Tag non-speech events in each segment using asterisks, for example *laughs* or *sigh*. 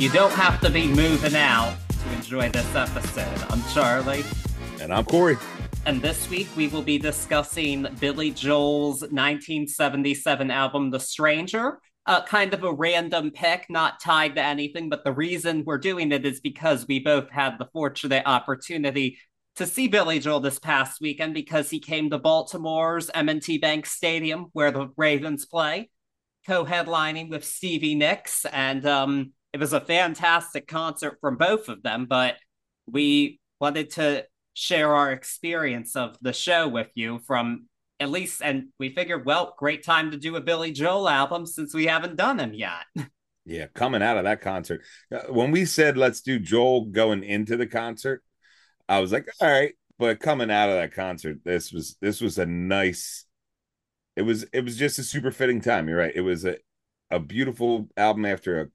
You don't have to be moving out to enjoy this episode. I'm Charlie. And I'm Corey. And this week we will be discussing Billy Joel's 1977 album, The Stranger. Uh, kind of a random pick, not tied to anything, but the reason we're doing it is because we both had the fortunate opportunity to see Billy Joel this past weekend because he came to Baltimore's M&T Bank Stadium where the Ravens play, co-headlining with Stevie Nicks, and um, it was a fantastic concert from both of them. But we wanted to share our experience of the show with you from at least, and we figured, well, great time to do a Billy Joel album since we haven't done him yet. *laughs* Yeah, coming out of that concert, uh, when we said let's do Joel going into the concert, I was like, all right. But coming out of that concert, this was this was a nice. It was it was just a super fitting time. You're right. It was a a beautiful album after a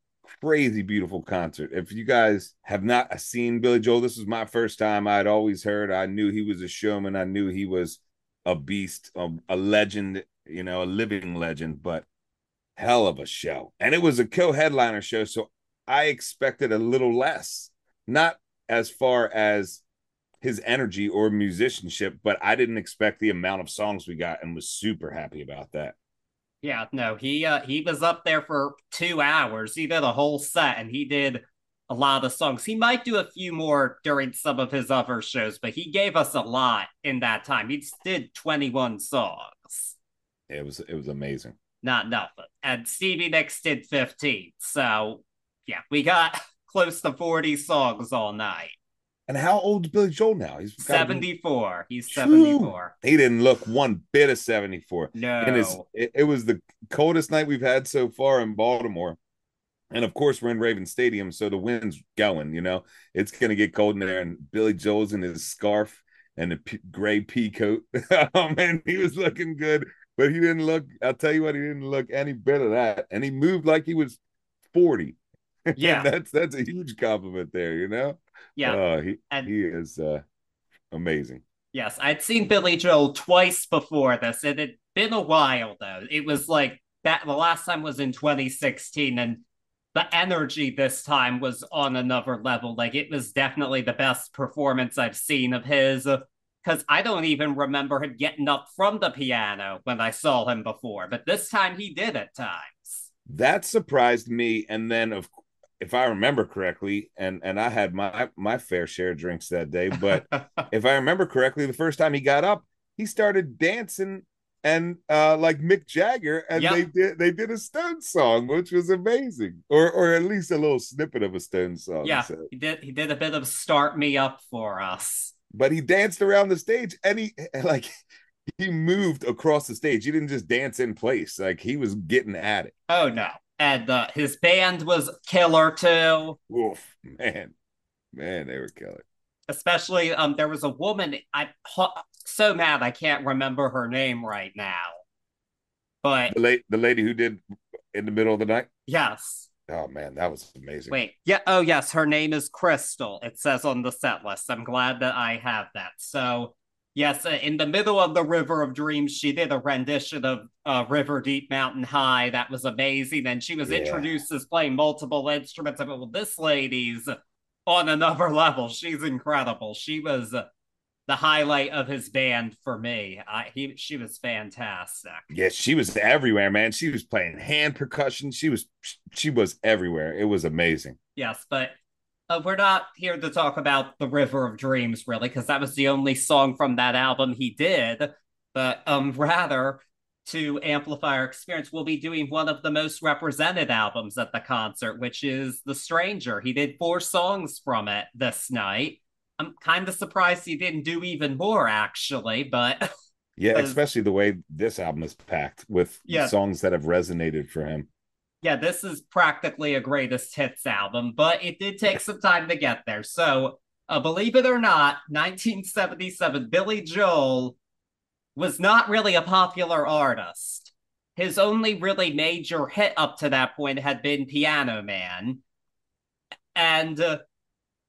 crazy beautiful concert. If you guys have not seen Billy Joel, this was my first time. I'd always heard. I knew he was a showman. I knew he was a beast, a, a legend. You know, a living legend. But hell of a show. And it was a co-headliner show, so I expected a little less. Not as far as his energy or musicianship, but I didn't expect the amount of songs we got and was super happy about that. Yeah, no, he uh, he was up there for two hours. He did a whole set, and he did a lot of songs. He might do a few more during some of his other shows, but he gave us a lot in that time. He did twenty one songs. It was it was amazing. Not nothing. And Stevie Nicks did fifteen. So yeah, we got *laughs* close to forty songs all night. And how old is Billy Joel now? He's 74. Be... He's 74. He didn't look one bit of 74. No. And it, it, was the coldest night we've had so far in Baltimore. And of course, we're in Raven Stadium, so the wind's going, you know, it's going to get cold in there. And Billy Joel's in his scarf and the gray pea coat. *laughs* oh, man, he was looking good, but he didn't look, I'll tell you what, he didn't look any bit of that. And he moved like he was 40. *laughs* Yeah. that's that's a huge compliment there, you know? Yeah. Uh, he and, he is uh, amazing. Yes, I'd seen Billy Joel twice before this. It had been a while though. It was like that the last time was in 2016 and the energy this time was on another level. Like it was definitely the best performance I've seen of his because I don't even remember him getting up from the piano when I saw him before, but this time he did at times. That surprised me. And then, of if I remember correctly, and and I had my my fair share of drinks that day, but *laughs* if I remember correctly, the first time he got up, he started dancing and uh like Mick Jagger, and yep. they did they did a Stone song, which was amazing, or or at least a little snippet of a Stone song. Yeah, so. he did he did a bit of "Start Me Up" for us. But he danced around the stage, and he *laughs* like he moved across the stage. He didn't just dance in place; like he was getting at it. Oh no, and uh, his band was killer too. Oof, man, man, they were killer. Especially, um, there was a woman. I so mad I can't remember her name right now. But the late the lady who did in the middle of the night. Yes. Oh man, that was amazing. Wait, yeah. Oh yes, her name is Crystal. It says on the set list. I'm glad that I have that. So Yes, uh, in the middle of the River of Dreams, she did a rendition of uh, River Deep Mountain High. That was amazing. And she was yeah. introduced as playing multiple instruments. I mean, well, this lady's on another *laughs* level. She's incredible. She was the highlight of his band for me. I, he, she was fantastic. Yes, she was everywhere, man. She was playing hand percussion. She was, she was everywhere. It was amazing. Yes, but uh, we're not here to talk about the River of Dreams, really, because that was the only song from that album he did. But um, rather, to amplify our experience, we'll be doing one of the most represented albums at the concert, which is The Stranger. He did four songs from it this night. I'm kind of surprised he didn't do even more, actually, but. *laughs* yeah, especially the way this album is packed with yeah. songs that have resonated for him yeah, this is practically a greatest hits album, but it did take some time to get there. So, uh, believe it or not, 1977, Billy Joel was not really a popular artist. His only really major hit up to that point had been Piano Man. And uh,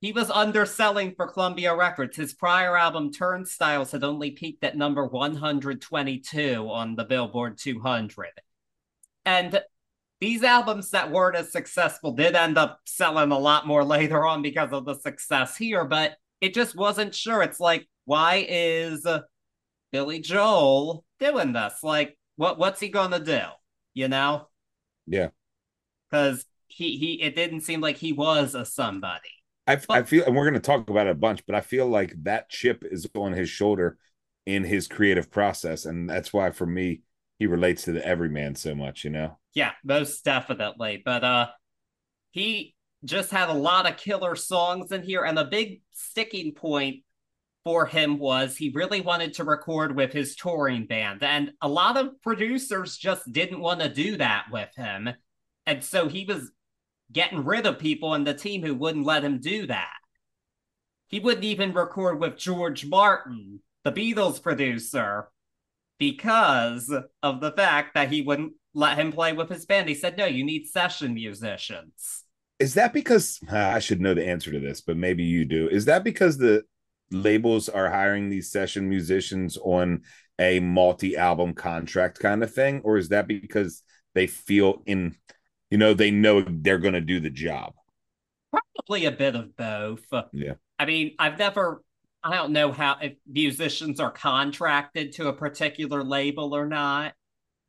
he was underselling for Columbia Records. His prior album, Turnstiles, had only peaked at number 122 on the Billboard 200. And these albums that weren't as successful did end up selling a lot more *laughs* later on because of the success here, but it just wasn't sure. It's like, why is Billy Joel doing this? Like, what what's he gonna do? You know? Yeah. Because he he it didn't seem like he was a somebody. I, but, I feel, and we're going to talk about it a bunch, but I feel like that chip is on his shoulder in his creative process, and that's why for me he relates to the everyman so much. You know? Yeah, most definitely. But uh, he just had a lot of killer songs in here, and the big sticking point for him was he really wanted to record with his touring band, and a lot of producers just didn't want to do that with him, and so he was getting rid of people in the team who wouldn't let him do that. He wouldn't even record with George Martin, the Beatles producer, because of the fact that he wouldn't let him play with his band. He said, no, you need session musicians. Is that because ah, I should know the answer to this, but maybe you do? Is that because the labels are hiring these session musicians on a multi album contract kind of thing? Or is that because they feel in you know they know they're going to do the job probably a bit of both yeah i mean i've never i don't know how if musicians are contracted to a particular label or not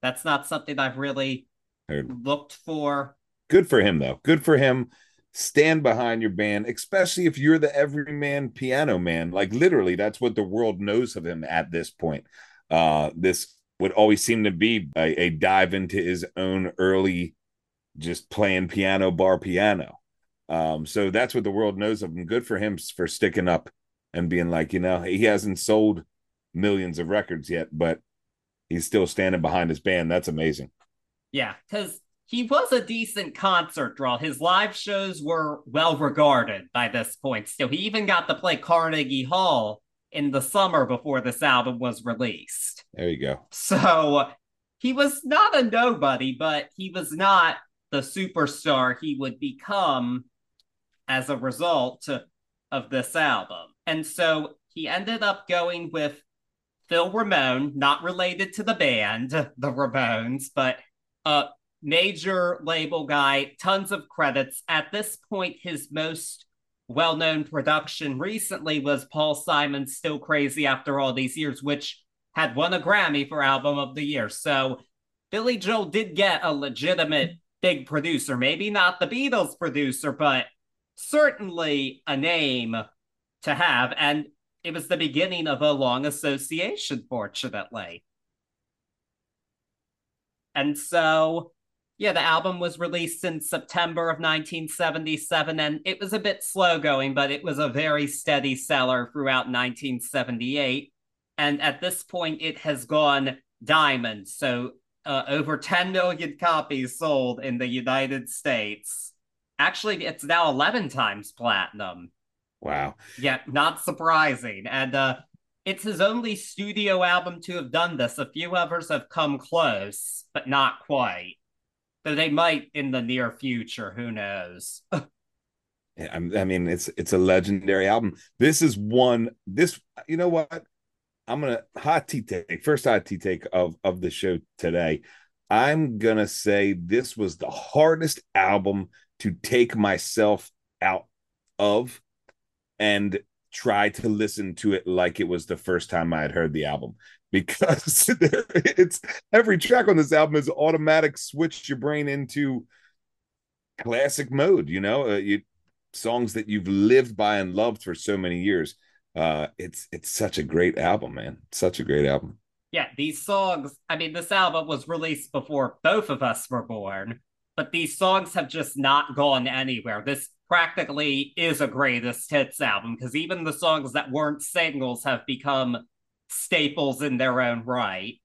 that's not something i've really Heard. looked for good for him though good for him stand behind your band especially if you're the everyman piano man like literally that's what the world knows of him at this point uh this would always seem to be a, a dive into his own early just playing piano bar piano. Um, so that's what the world knows of him. Good for him for sticking up and being like, you know, he hasn't sold millions of records yet, but he's still standing behind his band. That's amazing. Yeah, because he was a decent concert draw. His live shows were well regarded by this point. Still, he even got to play Carnegie Hall in the summer before this album was released. There you go. So he was not a nobody, but he was not the superstar he would become as a result of this album. And so he ended up going with Phil Ramone, not related to the band, *laughs* the Ramones, but a major label guy, tons of credits. At this point, his most well known production recently was Paul Simon's Still Crazy After All These Years, which had won a Grammy for Album of the Year. So Billy Joel did get a legitimate big producer. Maybe not the Beatles producer, but certainly a name to have. And it was the beginning of a long association, fortunately. And so, yeah, the album was released in September of 1977, and it was a bit slow going, but it was a very steady seller throughout 1978. And at this point, it has gone diamond. So uh, over 10 million copies sold in the United States. Actually, it's now 11 times platinum. Wow. Yeah, not surprising. And uh, it's his only studio album to have done this. A few others have come close, but not quite. Though they might in the near future. Who knows? *laughs* I mean, it's it's a legendary album. This is one. This, you know what? I'm gonna hot tea take first hot tea take of of the show today. I'm gonna say this was the hardest album to take myself out of and try to listen to it like it was the first time I had heard the album. *laughs* Because it's every track on this album is automatic switch your brain into classic mode. You know, uh, you songs that you've lived by and loved for so many years. Uh it's it's such a great album man. Such a great album. Yeah these songs i mean this album was released before both of us were born but these songs have just not gone anywhere. This practically is a greatest hits album because even the songs that weren't singles have become staples in their own right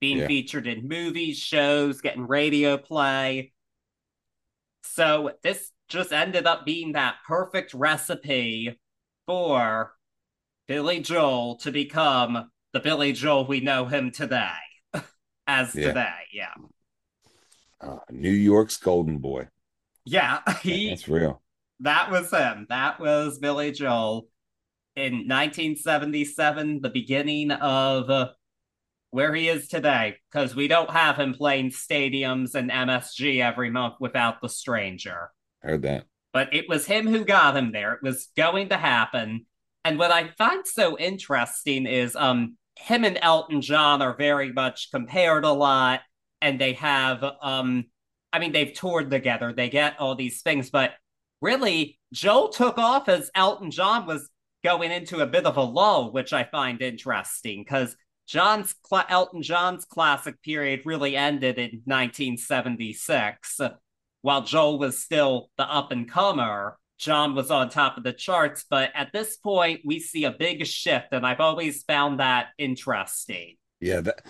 being yeah. featured in movies shows getting radio play so this just ended up being that perfect recipe for Billy Joel to become the Billy Joel we know him today, *laughs* as yeah. today. Yeah. Uh, New York's golden boy. Yeah, *laughs* he. That's real. That was him. That was Billy Joel in 1977, the beginning of uh, where he is today because we don't have him playing stadiums and MSG every month without the stranger. Heard that. But it was him who got him there. It was going to happen. And what I find so interesting is um him and Elton John are very much compared a lot and they have um I mean they've toured together. They get all these things, but really Joel took off as Elton John was going into a bit of a lull, which I find interesting because John's Elton John's classic period really ended in 1976, while Joel was still the up and comer. John was on top of the charts, but at this point, we see a big shift, and I've always found that interesting. Yeah, that,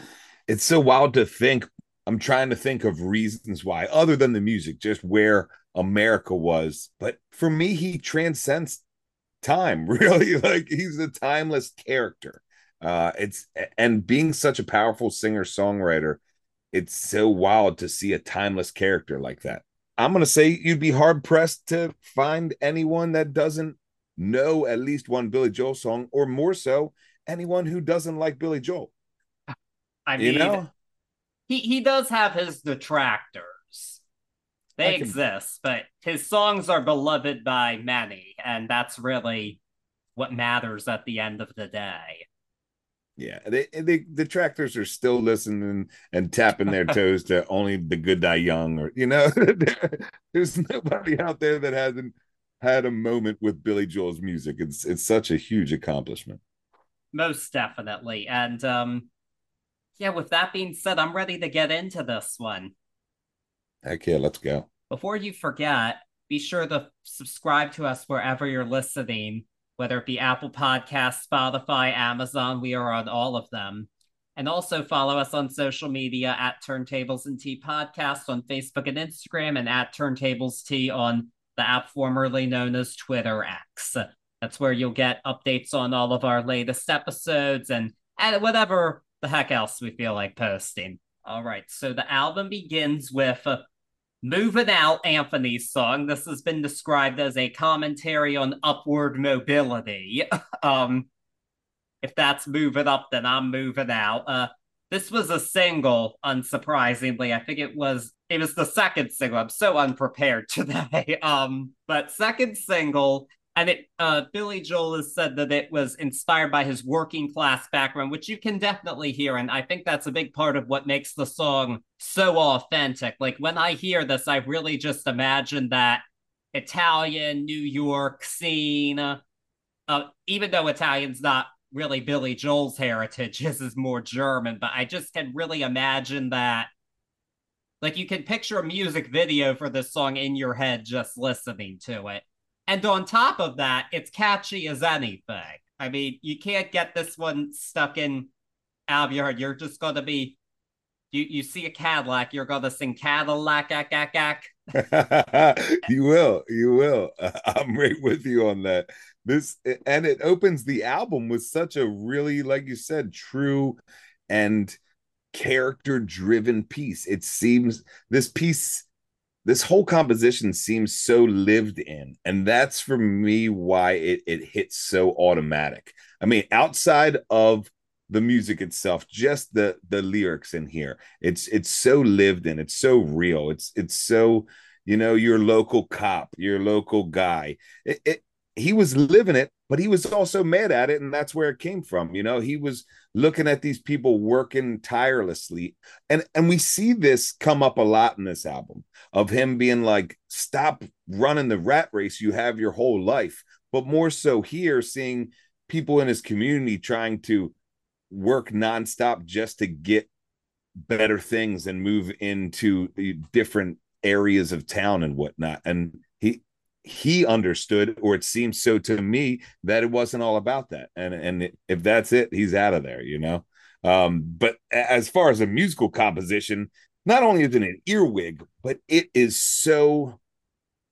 it's so wild to think. I'm trying to think of reasons why, other than the music, just where America was. But for me, he transcends time, *laughs* really. Like he's a timeless character. Uh, it's and being such a powerful singer songwriter, it's so wild to see a timeless character like that. I'm gonna say you'd be hard pressed to find anyone that doesn't know at least one Billy Joel song, or more so, anyone who doesn't like Billy Joel. I mean, you know? He he does have his detractors. They can... exist, but his songs are beloved by many, and that's really what matters at the end of the day. Yeah, they, they the detractors are still listening and tapping their *laughs* toes to only the good die young, or you know, *laughs* there's nobody out there that hasn't had a moment with Billy Joel's music. It's it's such a huge accomplishment. Most definitely, and um, yeah. With that being said, I'm ready to get into this one. Heck yeah, let's go. Before you forget, be sure to subscribe to us wherever you're listening whether it be Apple Podcasts, Spotify, Amazon, we are on all of them. And also follow us on social media at Turntables and Tea Podcast on Facebook and Instagram, and at Turntables Tea on the app formerly known as Twitter X. That's where you'll get updates on all of our latest episodes and, and whatever the heck else we feel like posting. All right, so the album begins with Moving Out, Anthony's song. This has been described as a commentary on upward mobility. *laughs* um, if that's moving up, then I'm moving out. Uh, this was a single, unsurprisingly. I think it was it was the second single. I'm so unprepared *laughs* today. Um, but second single, and it uh, Billy Joel has said that it was inspired by his working class background, which you can definitely hear, and I think that's a big part of what makes the song so authentic. Like when I hear this, I really just imagine that Italian New York scene. Uh, even though Italian's not really Billy Joel's heritage, *laughs* his is more German, but I just can really imagine that. Like you can picture a music video for this song in your head just listening to it and on top of that, it's catchy as anything. I mean, you can't get this one stuck in out of your head. You're just gonna be you you see a Cadillac, you're gonna sing Cadillac ack ack ack. *laughs* you will, you will. *laughs* I'm right with you on that. This and it opens the album with such a really, like you said, true and character driven piece. It seems this piece this whole composition seems so lived in and that's for me why it, it hits so automatic. I mean outside of the music itself just the the lyrics in here it's it's so lived in it's so real it's it's so you know your local cop your local guy. It, it he was living it but he was also mad at it and that's where it came from you know? He was looking at these people working tirelessly and and we see this come up a lot in this album of him being like stop running the rat race you have your whole life. But more so here seeing people in his community trying to work nonstop just to get better things and move into uh, different areas of town and whatnot and he understood or it seems so to me that it wasn't all about that. And and if that's it he's out of there you know? Um but as far as a musical composition not only is it an earwig but it is so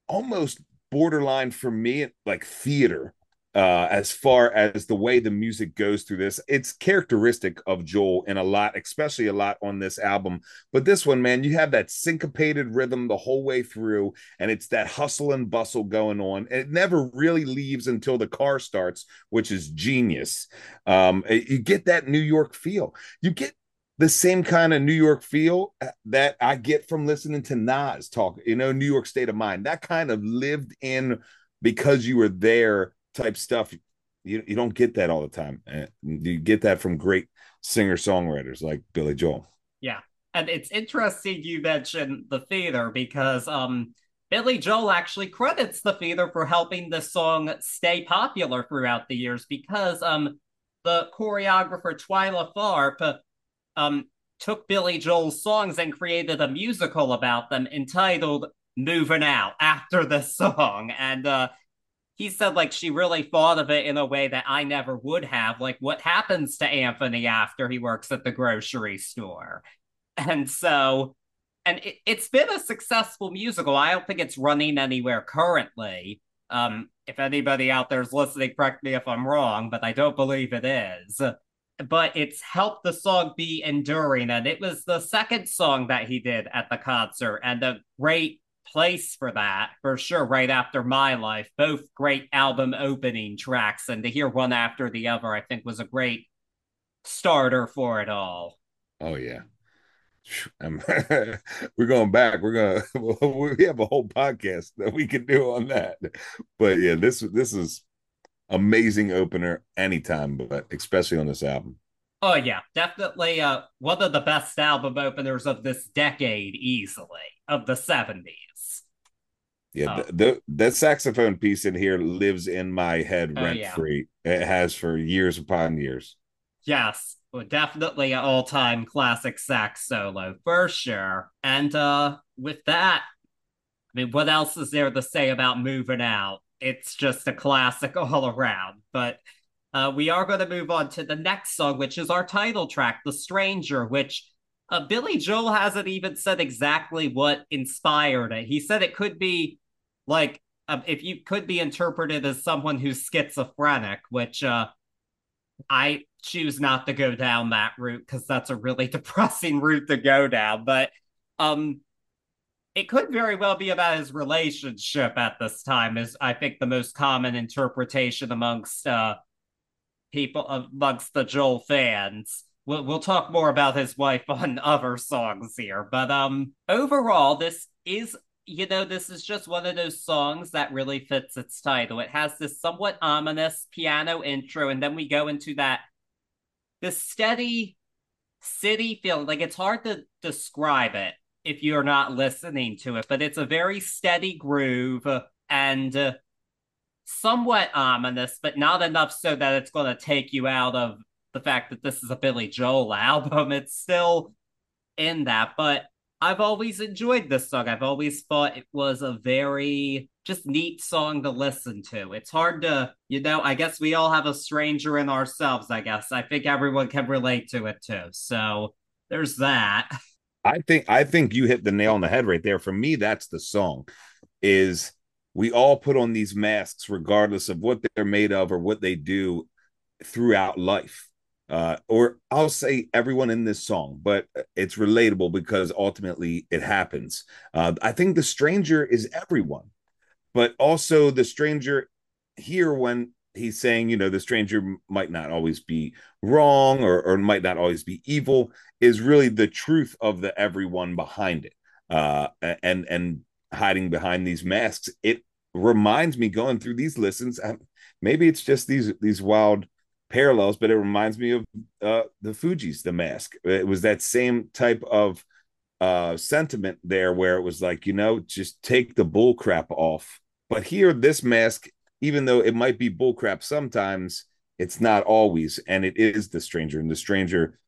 almost borderline for me like theater uh, as far as the way the music goes through this. It's characteristic of Joel in a lot, especially a lot on this album. But this one, man, you have that syncopated rhythm the whole way through, and it's that hustle and bustle going on. And it never really leaves until the car starts, which is genius. Um, you get that New York feel. You get the same kind of New York feel uh, that I get from listening to Nas talk, you know, New York state of mind. That kind of lived in because you were there type stuff. You, you don't get that all the time. You get that from great singer songwriters like Billy Joel. Yeah. And it's interesting you mentioned the theater because um Billy Joel actually credits the theater for helping the song stay popular throughout the years because um the choreographer Twyla Tharp um took Billy Joel's songs and created a musical about them entitled Moving Out after the song. And uh he said like she really thought of it in a way that I never would have. Like what happens to Anthony after he works at the grocery store? And so and it, has been a successful musical. I don't think it's running anywhere currently. Um, if anybody out there is listening, correct me if I'm wrong, but I don't believe it is. But it's helped the song be enduring, and it was the second song that he did at the concert, and a great place for that for sure right after my life both great album opening tracks and to hear one after the other i think was a great starter for it all. Oh yeah. *laughs* We're going back. We're gonna *laughs* we have a whole podcast that we can do on that. But yeah this this is amazing opener anytime but especially on this album. Oh yeah definitely uh one of the best album openers of this decade easily of the 70s yeah, oh. the, that saxophone piece in here lives in my head rent oh, yeah. free. It has for years upon years. Yes, well, definitely an all-time classic sax solo for sure. And uh with that, I mean, what else is there to say about moving out? It's just a classic *laughs* all around. But uh, we are going to move on to the next song, which is our title track, "The Stranger," which uh, Billy Joel hasn't even said exactly what inspired it. He said it could be like um, if you could be interpreted as someone who's schizophrenic, which uh, I choose not to go down that route because that's a really *laughs* depressing route to go down. But um, it could very well be about his relationship at this time. Is I think the most common interpretation amongst uh, people amongst the Joel fans. We'll, we'll talk more about his wife on *laughs* other songs here, but um, overall, this is you know, this is just one of those songs that really fits its title. It has this somewhat ominous piano intro, and then we go into that this steady city feel. Like it's hard to describe it if you're not listening to it, but it's a very steady groove and uh, somewhat ominous, but not enough so that it's going to take you out of the fact that this is a Billy Joel *laughs* album. It's still in that, but I've always enjoyed this song. I've always thought it was a very just neat song to listen to. It's hard to, you know, I guess we all have a stranger in ourselves, I guess. I think everyone can relate to it too. So there's that. *laughs* I think I think you hit the nail on the head right there. For me, that's the song. Is we all put on these masks regardless of what they're made of or what they do throughout life uh, or I'll say everyone in this song, but it's relatable because ultimately it happens. Uh, I think the stranger is everyone, but also the stranger here when he's saying, you know, the stranger might not always be wrong or, or might not always be evil is really the truth of the everyone behind it. Uh, and and hiding behind these masks, it reminds me going through these listens. Maybe it's just these these wild parallels, but it reminds me of uh, the Fugees, The Mask. It was that same type of uh, sentiment there, where it was like, you know, just take the bull crap off. But here, this mask, even though it might be bull crap sometimes, it's not always, and it is the stranger, and the stranger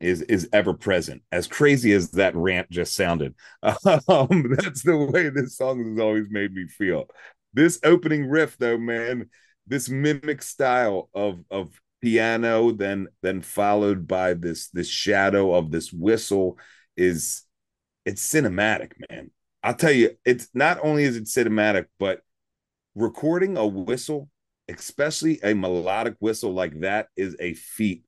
is is ever present. As crazy as that rant just sounded, *laughs* um, that's the way this song has always made me feel. This opening riff, though, man, this mimic style of of piano then then followed by this this shadow of this whistle is it's cinematic man. I'll tell you it's not only is it cinematic but recording a whistle especially a melodic whistle like that is a feat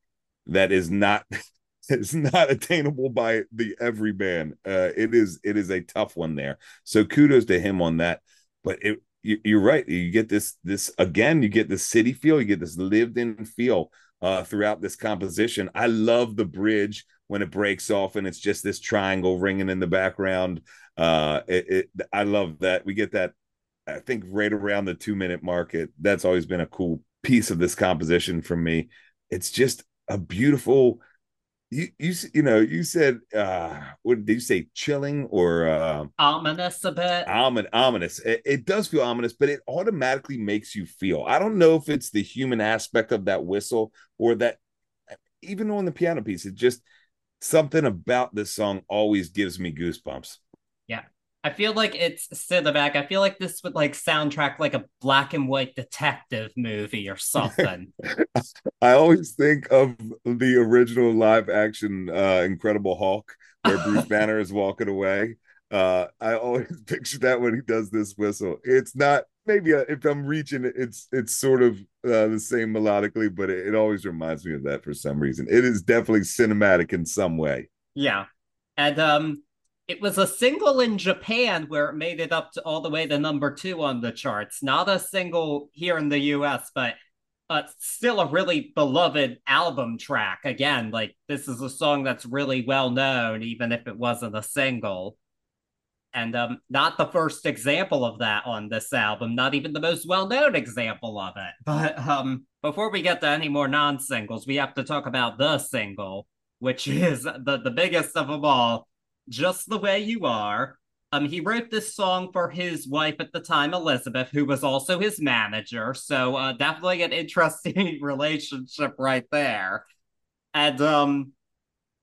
that is not *laughs* is not attainable by the everyman uh it is it is a tough one there. So kudos to him on that. But it you, are right. You get this this again. You get this city feel. You get this lived in feel uh, throughout this composition. I love the bridge when it breaks off and it's just this triangle ringing in the background. Uh, it, it, I love that. We get that, I think, right around the two minute mark. It, that's always been a cool piece of this composition for me. It's just a beautiful you you you know you said uh what did you say chilling or uh ominous a bit? omin- ominous. It, it, does feel ominous but it automatically makes you feel. I don't know if it's the human aspect of that whistle or that even on the piano piece it just something about this song always gives me goosebumps I feel like it's cinematic. I feel like this would like soundtrack like a black and white detective movie or something. *laughs* I always think of the original live action uh, Incredible Hulk where *laughs* Bruce Banner is walking away. Uh, I always *laughs* picture that when he does this whistle. It's not maybe a, uh, if I'm reaching it's it's sort of uh, the same melodically, but it, it always reminds me of that for some reason. It is definitely cinematic in some way. Yeah, and um, it was a single in Japan where it made it up to all the way to number two on the charts. Not a single here in the US, but uh, still a really beloved album track. Again, like this is a song that's really well known, even if it wasn't a single. And um, not the first example of that on this album, not even the most well known example of it. But um, before we get to any more non singles, we have to talk about the single, which *laughs* is the, the biggest of them all just the way you are. Um, he wrote this song for his wife at the time, Elizabeth, who was also his manager. So uh, definitely an interesting *laughs* relationship right there. And um,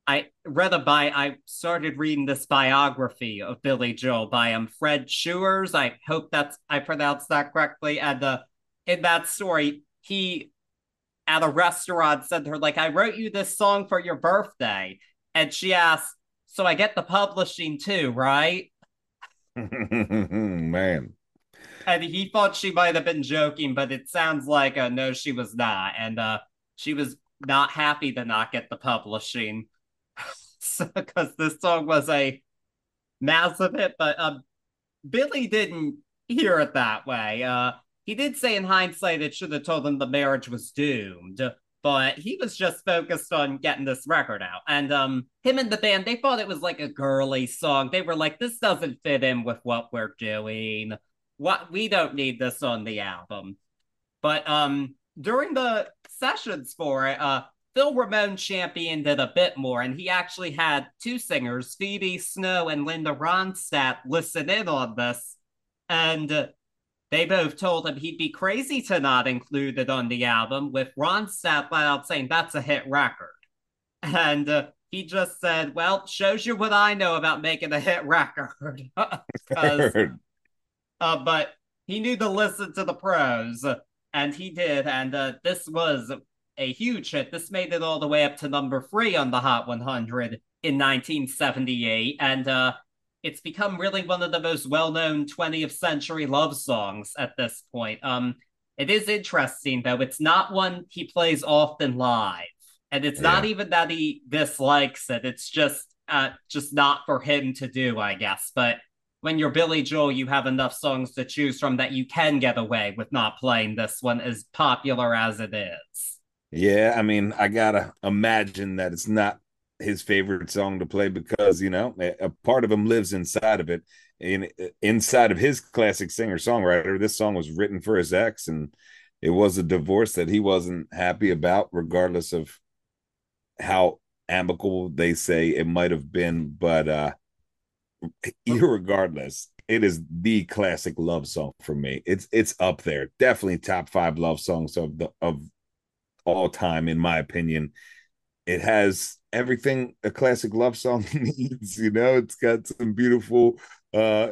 I read a bi. I started reading this biography of Billy Joel by um Fred Schruers. I hope that's I pronounced that correctly. And uh, in that story, he at a restaurant said to her like, "I wrote you this song for your birthday," and she asked, so I get the publishing too, right? *laughs* Man. And he thought she might have been joking, but it sounds like uh, no, she was not. And uh, she was not happy to not get the publishing *laughs* because this song was a massive hit. But uh, Billy didn't hear it that way. Uh, he did say in hindsight it should have told him the marriage was doomed but he was just focused on getting this record out. And um, him and the band, they thought it was like a girly song. They were like, this doesn't fit in with what we're doing. What we don't need this on the album. But um, during the sessions for it, uh, Phil Ramone championed it a bit more, and he actually had two singers, Phoebe Snow and Linda Ronstadt, listen in on this. And they both told him he'd be crazy to not include it on the album, with Ronstadt out saying that's a hit record. And uh, he just said, Well, shows you what I know about making a hit record. *laughs* uh, but he knew to listen to the pros, and he did. And uh, this was a huge hit. This made it all the way up to number three on the Hot 100 in 1978. And uh, it's become really one of the most well-known 20th century love songs at this point. Um, it is interesting though; it's not one he plays often live, and it's yeah. not even that he dislikes it. It's just uh, just not for him to do, I guess. But when you're Billy Joel, you have enough songs to choose from that you can get away with not playing this one as popular as it is. Yeah, I mean, I gotta imagine that it's not his favorite song to play because you know a part of him lives inside of it in inside of his classic singer songwriter this song was written for his ex and it was a divorce that he wasn't happy about regardless of how amicable they say it might have been. But uh *laughs* irregardless it is the classic love song for me. It's it's up there. Definitely top 5 love songs of the of all time in my opinion. It has everything a classic love song *laughs* needs. You know, it's got some beautiful uh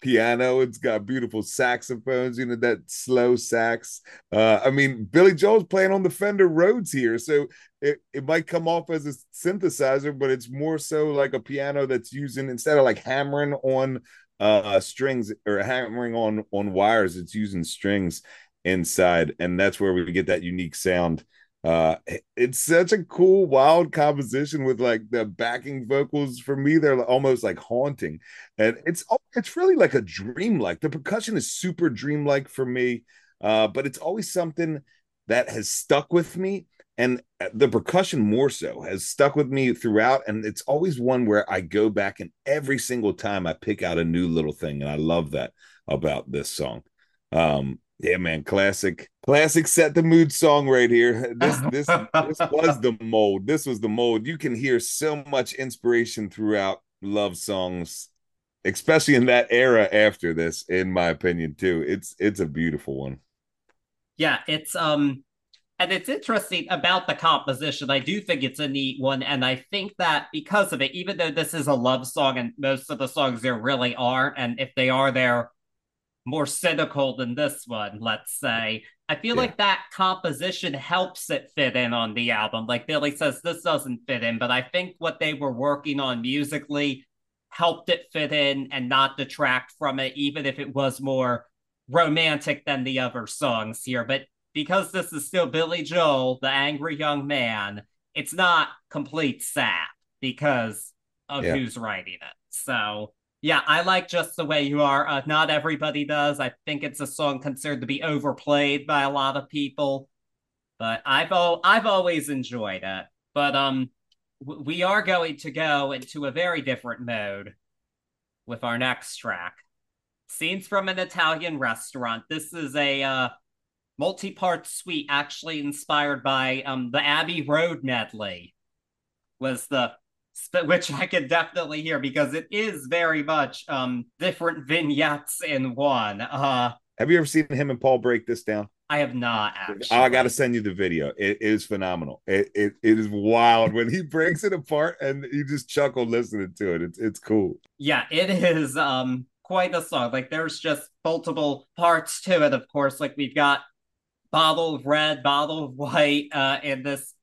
piano. It's got beautiful saxophones, you know, that slow sax. Uh, I mean, Billy Joel's playing on the Fender Rhodes here. So it, it might come off as a synthesizer, but it's more so like a piano that's using instead of like hammering on uh strings or hammering on on wires, it's using strings inside. And that's where we get that unique sound uh it's such a cool wild composition with like the backing vocals. For me they're almost like haunting. And it's it's really like a dreamlike. The percussion is super dreamlike for me uh but it's always something that has stuck with me. And the percussion more so has stuck with me throughout. And it's always one where i go back and every single time i pick out a new little thing. And i love that about this song. Um yeah man classic classic set the mood song right here *laughs* this this this was the mold this was the mold you can hear so much inspiration throughout love songs especially in that era after this in my opinion too it's it's a beautiful one yeah it's um and it's interesting about the composition. I do think it's a neat one. And I think that because of it, even though this is a love song and most of the songs there really aren't, and if they are, they're more cynical than this one, let's say. I feel yeah. like that composition helps it fit in on the album. Like Billy says, this doesn't fit in, but I think what they were working on musically helped it fit in and not detract from it, even if it was more romantic than the other songs here. But because this is still Billy Joel, the angry young man, it's not complete sap because of yeah. who's writing it. So yeah, I like just the way you are. Uh, not everybody does. I think it's a song considered to be overplayed by a lot of people, but I've o- I've always enjoyed it. But um, w- we are going to go into a very different mode with our next track. Scenes from an Italian restaurant. This is a uh, multi-part suite actually inspired by um the Abbey Road medley was the which I could definitely hear because it is very much um different vignettes in one. Uh have you ever seen him and Paul break this down? I have not actually. I got to send you the video. It is phenomenal. It, it it is wild when he *laughs* breaks it apart and you just chuckle listening to it. It's it's cool. Yeah, it is um quite a song. Like there's just multiple parts to it. Of course, like we've got bottle of red, bottle of white uh, in this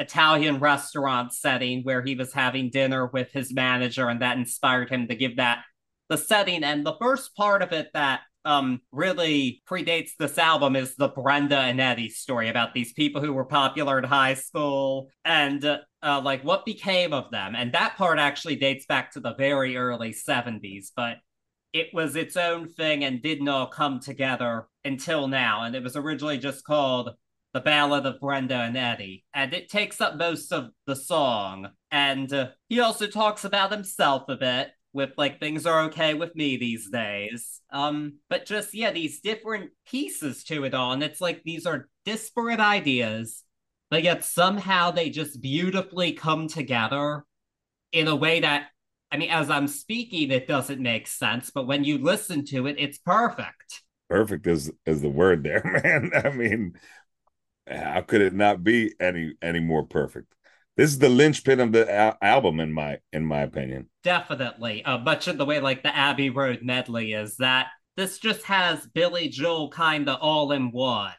Italian restaurant setting where he was having dinner with his manager, and that inspired him to give that the setting. And the first part of it that um really predates this album is the Brenda and Eddie story about these people who were popular in high school and uh, like what became of them. And that part actually dates back to the very early 70s, but it was its own thing and didn't all come together until now. And it was originally just called The Ballad of Brenda and Eddie. And it takes up most of the song. And uh, he also talks about himself a bit with like things are okay with me these days. Um, but just yeah, these different pieces to it all. And it's like these are disparate ideas, but yet somehow they just beautifully come together in a way that I mean, as I'm speaking, it doesn't make sense, but when you listen to it, it's perfect. Perfect is is the word there, *laughs* man. I mean, how could it not be any any more perfect? This is the linchpin of the al- album, in my in my opinion. Definitely, uh, much of the way like the Abbey Road medley is that this just has Billy Joel kind of all in one.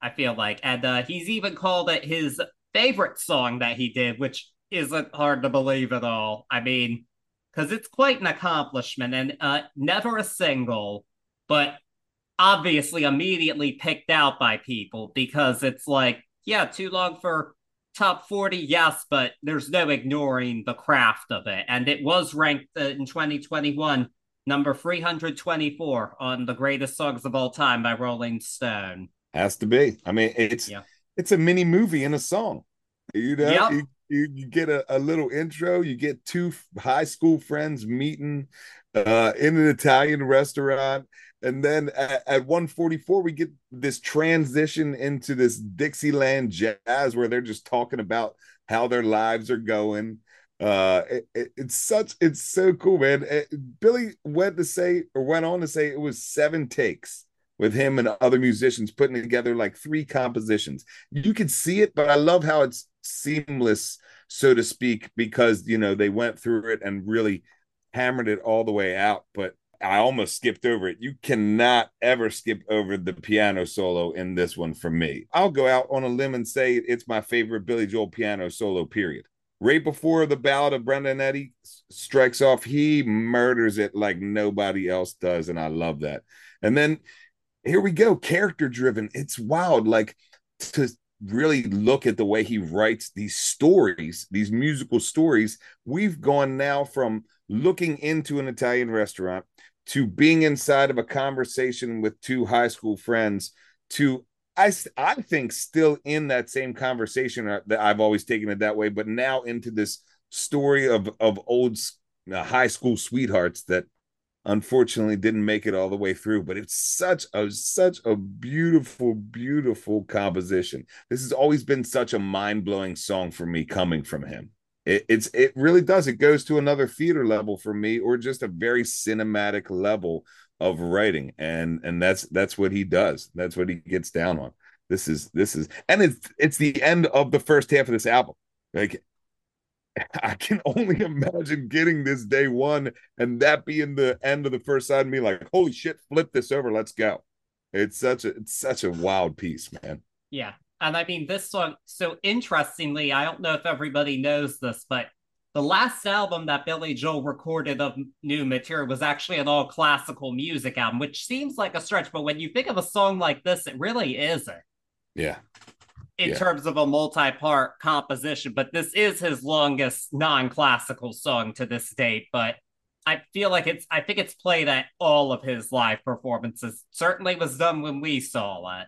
I feel like, and uh, he's even called it his favorite song that he did, which isn't hard to believe at all. I mean, because it's quite an accomplishment and uh, never a single, but obviously immediately picked out by people because it's like, yeah, too long for top 40, yes, but there's no ignoring the craft of it. And it was ranked uh, in 2021 number 324 on the greatest songs of all time by Rolling Stone. Has to be. I mean, it's yeah. it's a mini movie in a song. You know, yep. you, you, you get a, a little intro you get two high school friends meeting uh, in an italian restaurant and then at, at 144 we get this transition into this dixieland jazz where they're just talking about how their lives are going uh it, it, it's such it's so cool man it, billy went to say or went on to say it was seven takes with him and other musicians putting together like three compositions. You could see it, but I love how it's seamless, so to speak, because you know they went through it and really hammered it all the way out. But I almost skipped over it. You cannot ever skip over the piano solo in this one for me. I'll go out on a limb and say it's my favorite Billy Joel piano solo, period. Right before the ballad of Brenda and Eddie strikes off, he murders it like nobody else does. And I love that. And then here we go character driven it's wild like to really look at the way he writes these stories these musical stories we've gone now from looking into an italian restaurant to being inside of a conversation with two high school friends to I I think still in that same conversation uh, that I've always taken it that way, but now into this story of of old uh, high school sweethearts that unfortunately didn't make it all the way through but it's such a such a beautiful beautiful composition. This has always been such a mind-blowing song for me coming from him it, it's it really does it goes to another theater level for me or just a very cinematic level of writing and and that's that's what he does that's what he gets down on this is this is and it's it's the end of the first half of this album like *laughs* I can only imagine getting this day one and that being the end of the first side and me like, holy shit, flip this over, let's go. It's such a it's such a wild piece, man. Yeah. And I mean this song, so interestingly, I don't know if everybody knows this, but the last album that Billy Joel recorded of new material was actually an all classical music album, which seems like a stretch, but when you think of a song like this, it really isn't. Yeah in yeah. terms of a multi-part composition, but this is his longest non-classical song to this date. But I feel like it's I think it's played at all of his live performances. Certainly was done when we saw it.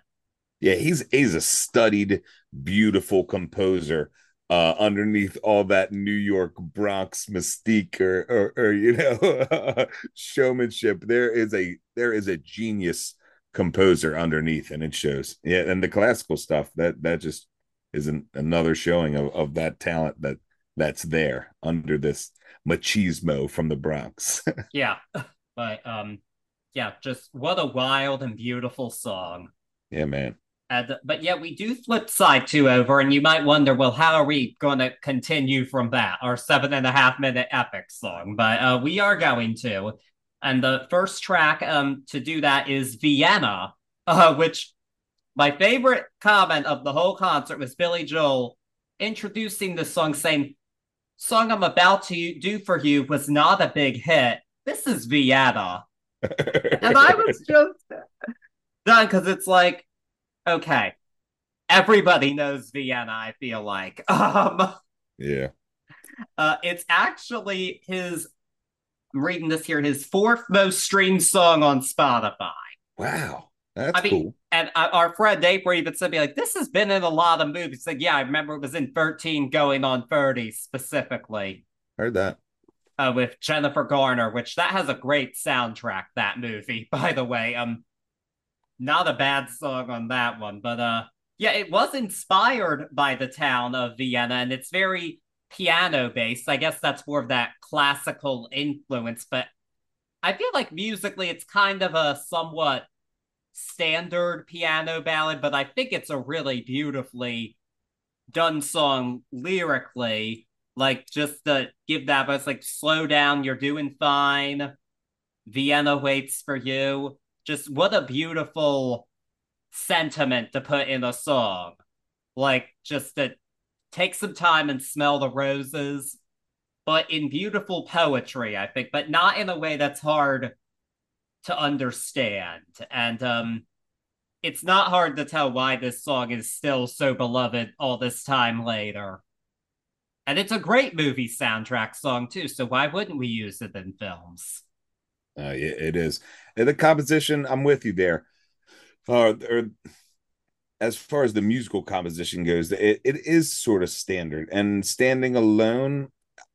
Yeah, he's he's a studied, beautiful composer. Uh, underneath all that New York Bronx mystique or, or, or you know *laughs* showmanship, there is a there is a genius composer underneath and it shows. Yeah and the classical stuff that that just isn't another showing of, of that talent that that's there under this machismo from the bronx. *laughs* Yeah but um yeah just what a wild and beautiful song. Yeah man and but yeah we do flip side two over and you might wonder well how are we going to continue from that our seven and a half minute epic song but uh we are going to and the first track um, to do that is Vienna, *laughs* uh, which my favorite comment of the whole concert was Billy Joel introducing the song, saying, Song I'm about to do for you was not a big hit. This is Vienna. *laughs* and I was just done because it's like, okay, everybody knows Vienna, I feel like. *laughs* Um, yeah. Uh, it's actually his I'm reading this here, his fourth most streamed song on Spotify. Wow. That's I mean, cool. And uh, our friend April even said me like, this has been in a lot of movies. Like, yeah, I remember it was in 13 going on 30 specifically. Heard that. Uh, with Jennifer Garner, which that has a great soundtrack, that movie, *laughs* by the way. Um, not a bad song on that one, but uh yeah, it was inspired by the town of Vienna, and it's very piano based. I guess that's more of that classical influence, but I feel like musically it's kind of a somewhat standard piano ballad, but I think it's a really beautifully done song lyrically. Like just to give that voice, like slow down, you're doing fine. Vienna waits for you. Just what a beautiful sentiment to put in a song. Like just to take some time and smell the roses, but in beautiful poetry, I think, but not in a way that's hard to understand. And um, it's not hard to tell why this song is still so beloved all this time later. And it's a great movie soundtrack song too, so why wouldn't we use it in films? Uh, it is. The composition, I'm with you there. Uh, or as far as the musical composition goes, it, it is sort of standard. And standing alone,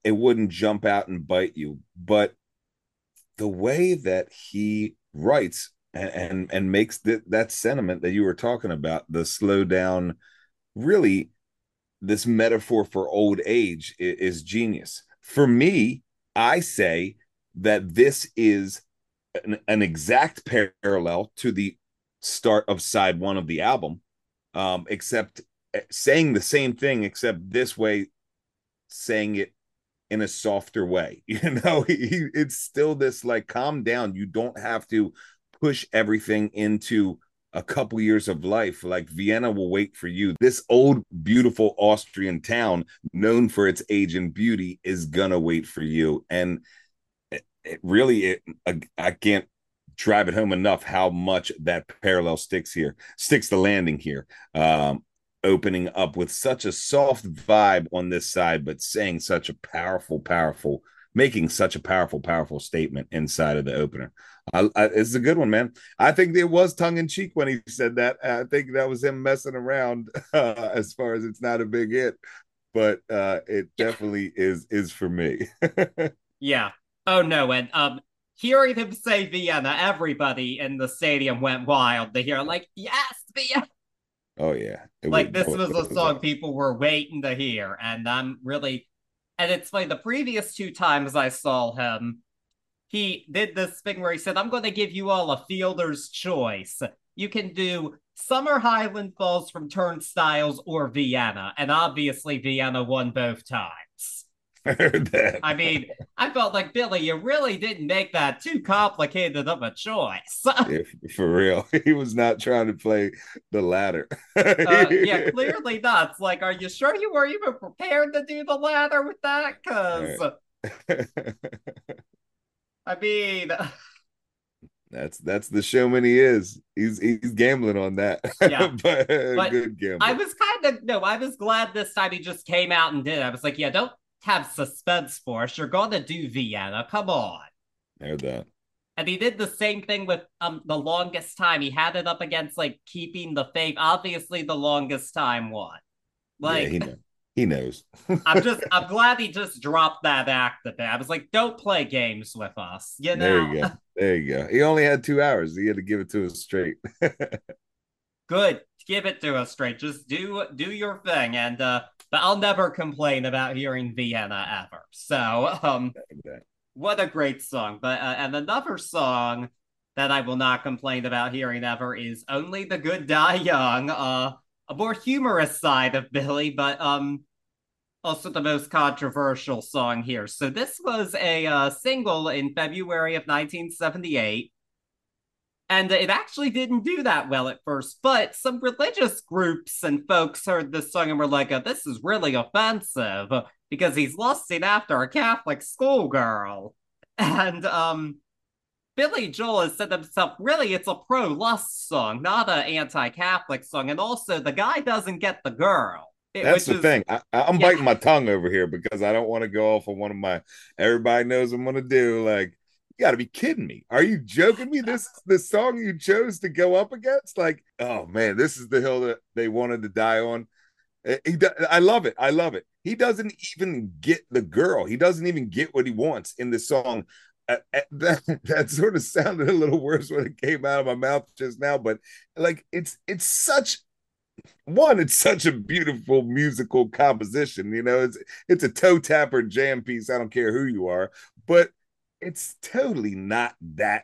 it wouldn't jump out and bite you. But the way that he writes and and, and makes the, that sentiment that you were talking about, the slow down, really, this metaphor for old age is, is genius. For me, I say that this is an, an exact parallel to the start of side one of the album um, except eh, saying the same thing, except this way, saying it in a softer way. *laughs* You know, *laughs* he, it's still this like, calm down. You don't have to push everything into a couple years of life. Like Vienna will wait for you. This old, beautiful Austrian town, known for its age and beauty, is gonna wait for you. And it, really, it, I, I can't drive it home enough how much that parallel sticks here, sticks the landing here. Um, opening up with such a soft vibe on this side, but saying such a powerful, powerful making such a powerful, powerful statement inside of the opener. I, I, it's a good one, man. I think it was tongue in cheek when he said that. I think that was him messing around *laughs* uh, as far as it's not a big hit, but uh, it definitely is is for me. *laughs* yeah. Oh no, and um, hearing him say Vienna, everybody in the stadium went wild to hear like, yes, Vienna. Oh yeah, it like this was a song people were waiting to hear, and I'm really, and it's like the previous two times I saw him, he did this thing where he said, "I'm going to give you all a fielder's choice. You can do Summer Highland Falls from Turnstiles or Vienna," and obviously Vienna won both times. *laughs* I heard that. I mean, I felt like Billy, you really didn't make that too complicated of a choice. *laughs* yeah, for real, *laughs* he was not trying to play the latter. uh, yeah, clearly not. It's like, are you sure you were even prepared to do the latter with that? Because, I mean. That's that's the showman he is. He's he's gambling on that. Yeah, but, but good gamble. I was kind of no. I was glad this time he just came out and did. It. I was like, yeah, don't have suspense for us. You're going to do Vienna. Come on. Heard that. And he did the same thing with um the longest time. He had it up against like keeping the faith. Obviously, the longest time won. Like yeah, he, knows. he knows. *laughs* I'm just I'm *laughs* glad he just dropped that act bit. I was like, don't play games with us. You know. There you go. *laughs* There you go. He only had two hours. He had to give it to us straight. Good. Give it to us straight. Just do do your thing. And uh but I'll never complain about hearing Vienna ever. So, um, what a great song. But uh, and another song that I will not complain about hearing ever is "Only the Good Die Young." Uh, a more humorous side of Billy, but um, also the most controversial song here. So this was a uh, single in February of 1978 and it actually didn't do that well at first, but some religious groups and folks heard this song and were like, oh, this is really offensive because he's lusting after a Catholic schoolgirl. *laughs* And um, Billy Joel has said himself, really, it's a pro lust song, not an anti Catholic song. And also, the guy doesn't get the girl. It, That's the is, thing. I, am yeah. biting my tongue over here because I don't want to go off on one of my everybody knows I'm going to do. Like, you got to be kidding me. Are you joking me? This the song you chose to go up against? Like, oh man, this is the hill that they wanted to die on. Eh, I love it. I love it. He doesn't even get the girl. He doesn't even get what he wants in the song. Uh, *laughs* that, that sort of sounded a little worse when it came out of my mouth just now, but like it's it's such one, it's such a beautiful musical composition. You know, it's it's a toe tapper jam piece. I don't care who you are, but it's totally not that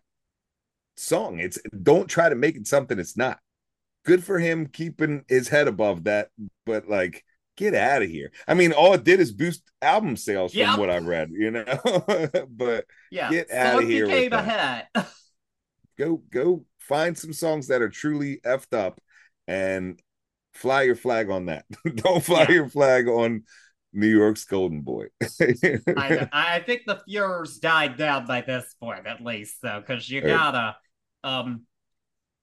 song. It's don't try to make it something it's not. Good for him keeping his head above that, but like get out of here. I mean, all it did is boost album sales from yep. what I read, you know. *laughs* but yeah, get out of here. With ahead. *laughs* go go find some songs that are truly effed up and fly your flag on that. *laughs* Don't fly yeah. your flag on New York's Golden Boy. I, *laughs* I, think the furors died down by this point, at least, though, because you gotta. Um,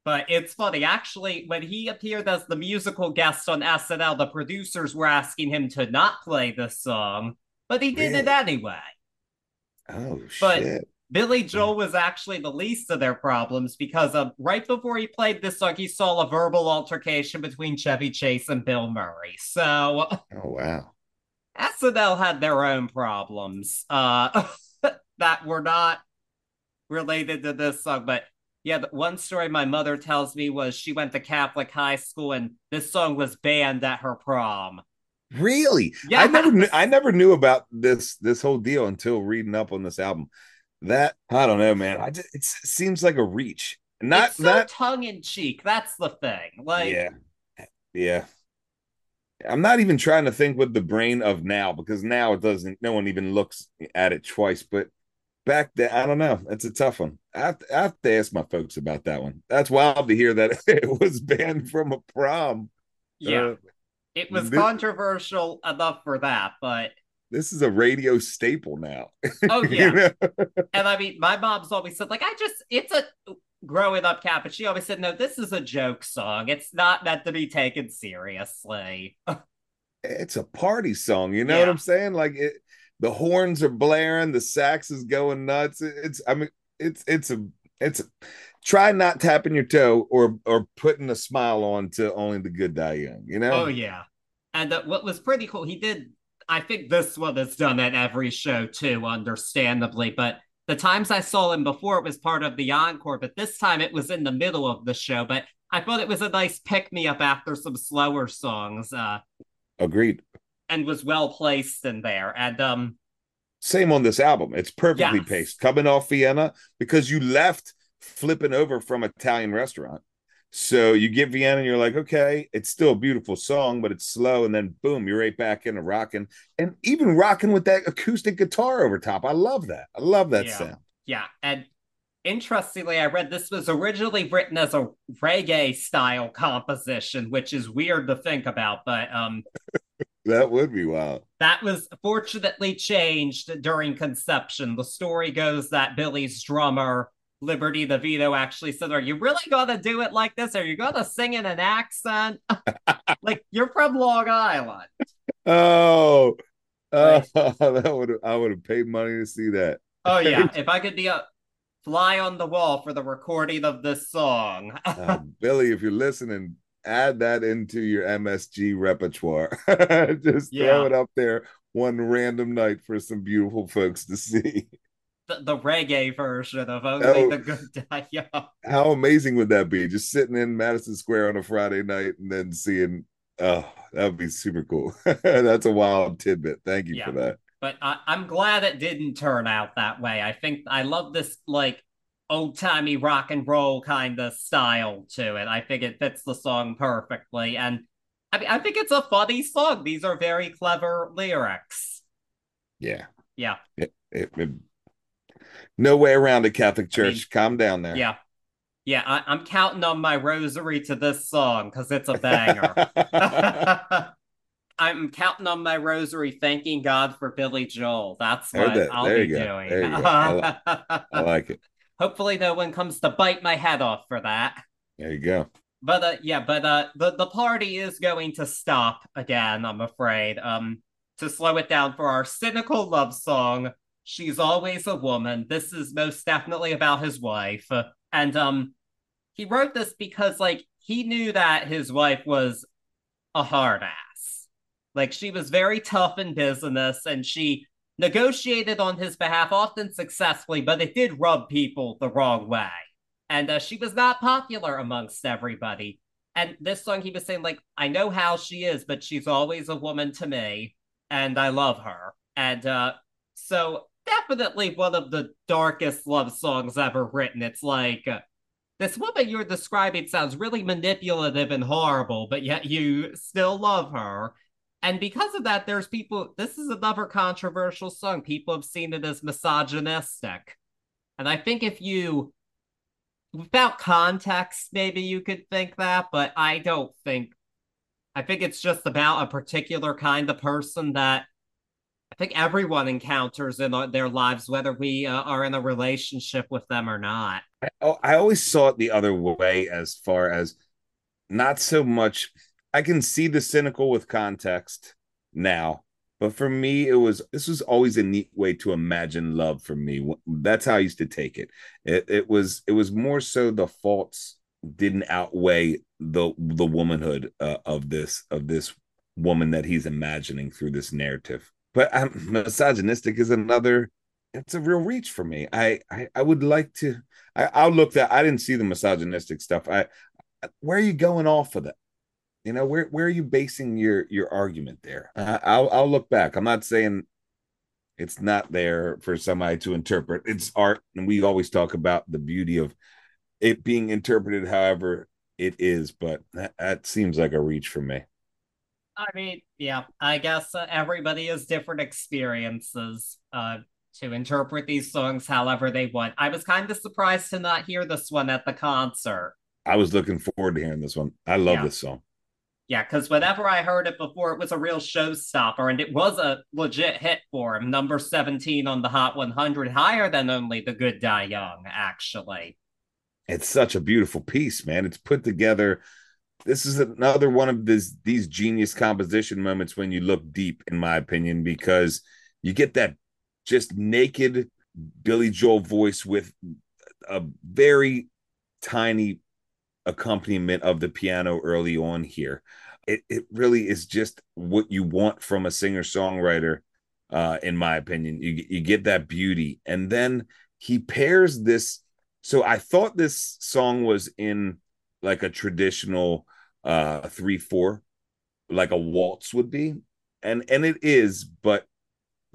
but it's funny, actually, when he appeared as the musical guest on SNL, the producers were asking him to not play this song, but he did really? it anyway. Oh, but shit. Billy Joel was actually the least of their problems because uh, right before he played this song, he saw a verbal altercation between Chevy Chase and Bill Murray. So, oh wow, SNL had their own problems uh, *laughs* that were not related to this song. But yeah, the one story my mother tells me was she went to Catholic high school and this song was banned at her prom. Really? Yeah. I never knew, I never knew about this this whole deal until reading up on this album. That I don't know, man. I just it seems like a reach. Not it's so not tongue in cheek. That's the thing. Like yeah, yeah. I'm not even trying to think with the brain of now because now it doesn't. No one even looks at it twice. But back then, I don't know. It's a tough one. I have, to, I have to ask my folks about that one. That's wild to hear that *laughs* it was banned from a prom. Yeah, uh, it was this, controversial enough for that, but this is a radio staple now. Oh *laughs* yeah, you know? and I mean, my mom's always said like, I just it's a growing up Cap, but she always said, No, this is a joke song. It's not meant to be taken seriously. *laughs* it's a party song, you know yeah. what I'm saying? Like it the horns are blaring, the sax is going nuts. It's I mean it's it's a it's a, try not tapping your toe or or putting a smile on to only the good die young. You know? Oh yeah. And uh, what was pretty cool, he did. I think this one is done at every show too, understandably. But the times I saw him before, it was part of the encore, but this time it was in the middle of the show. But I thought it was a nice pick me up after some slower songs. Uh, Agreed. And was well placed in there. And um, same on this album. It's perfectly yes. paced. Coming off Vienna because you left flipping over from Italian restaurant. So you get Vienna and you're like, okay, it's still a beautiful song, but it's slow. And then boom, you're right back into rocking and even rocking with that acoustic guitar over top. I love that. I love that yeah. sound. Yeah. And interestingly, I read this was originally written as a reggae style composition, which is weird to think about, but um *laughs* that would be wild. That was fortunately changed during conception. The story goes that Billy's drummer Liberty DeVitto actually said, Are you really gonna do it like this? Are you gonna sing in an accent? *laughs* like you're from Long Island. Oh, *laughs* oh *laughs* that would I would have paid money to see that. Oh yeah. if I could be a fly on the wall for the recording of this song. uh, Billy, if you're listening, add that into your MSG repertoire. Just yeah. throw it up there one random night for some beautiful folks to see the, the reggae version of Only oh, the Good *laughs* Die Young. How amazing would that be? Just sitting in Madison Square on a Friday night and then seeing, oh, that would be super cool. *laughs* That's a wild tidbit. Thank you yeah. for that. But I, I'm glad it didn't turn out that way. I think I love this like old timey rock and roll kind of style to it. I think it fits the song perfectly. And I mean, I think it's a funny song. These are very clever lyrics. Yeah. Yeah. It, it, it no way around it, Catholic Church. I mean, Calm down there. Yeah. Yeah, I, am counting on my rosary to this song because it's a banger. *laughs* *laughs* I'm counting on my rosary, thanking God for Billy Joel. That's what that. I'll there be doing. I, I, *laughs* like it. Hopefully, no one comes to bite my head off for that. There you go. But uh, yeah, but uh, the the party is going to stop again. I'm afraid. Um, to slow it down for our cynical love song, She's always a woman. This is most definitely about his wife. And um he wrote this because like he knew that his wife was a hard ass. Like she was very tough in business and she negotiated on his behalf often successfully, but it did rub people the wrong way. And uh, she was not popular amongst everybody. And this song, he was saying, like, I know how she is, but she's always a woman to me, and I love her. And uh, so definitely one of the darkest love songs ever written. It's like uh, this woman you're describing sounds really manipulative and horrible, but yet you still love her. And because of that, there's people. This is another controversial song. People have seen it as misogynistic. And I think if you, without context, maybe you could think that, but I don't think. I think it's just about a particular kind of person that I think everyone encounters in their lives, whether we uh, are in a relationship with them or not. I, oh, I always saw it the other way, as far as not so much. I can see the cynical with context now, but for me, it was this was always a neat way to imagine love. For me, that's how I used to take it. It, it was it was more so the faults didn't outweigh the the womanhood uh, of this of this woman that he's imagining through this narrative but I'm *laughs* misogynistic is another it's a real reach for me. I I, I would like to I, I'll look that I didn't see the misogynistic stuff. I where are you going off of that? You know, where where are you basing your your argument there? Uh, I'll I'll look back. I'm not saying it's not there for somebody to interpret. It's art, and we always talk about the beauty of it being interpreted however it is, but that, that seems like a reach for me. I mean, yeah, I guess uh, everybody has different experiences uh, to interpret these songs however they want. I was kind of surprised to not hear this one at the concert. I was looking forward to hearing this one. I love yeah. this song. Yeah, because whenever I heard it before, it was a real showstopper, and it was a legit hit for him. Number 17 on the Hot 100, higher than only The Good Die Young, actually. It's such a beautiful piece, man. It's put together this is another one of this these genius composition moments when you look deep, in my opinion, because you get that just naked Billy Joel voice with a very tiny accompaniment of the piano early on here. It it really is just what you want from a singer songwriter, uh, in my opinion. You you get that beauty, and then he pairs this. So I thought this song was in like a traditional uh three four, like a waltz would be, and and it is, but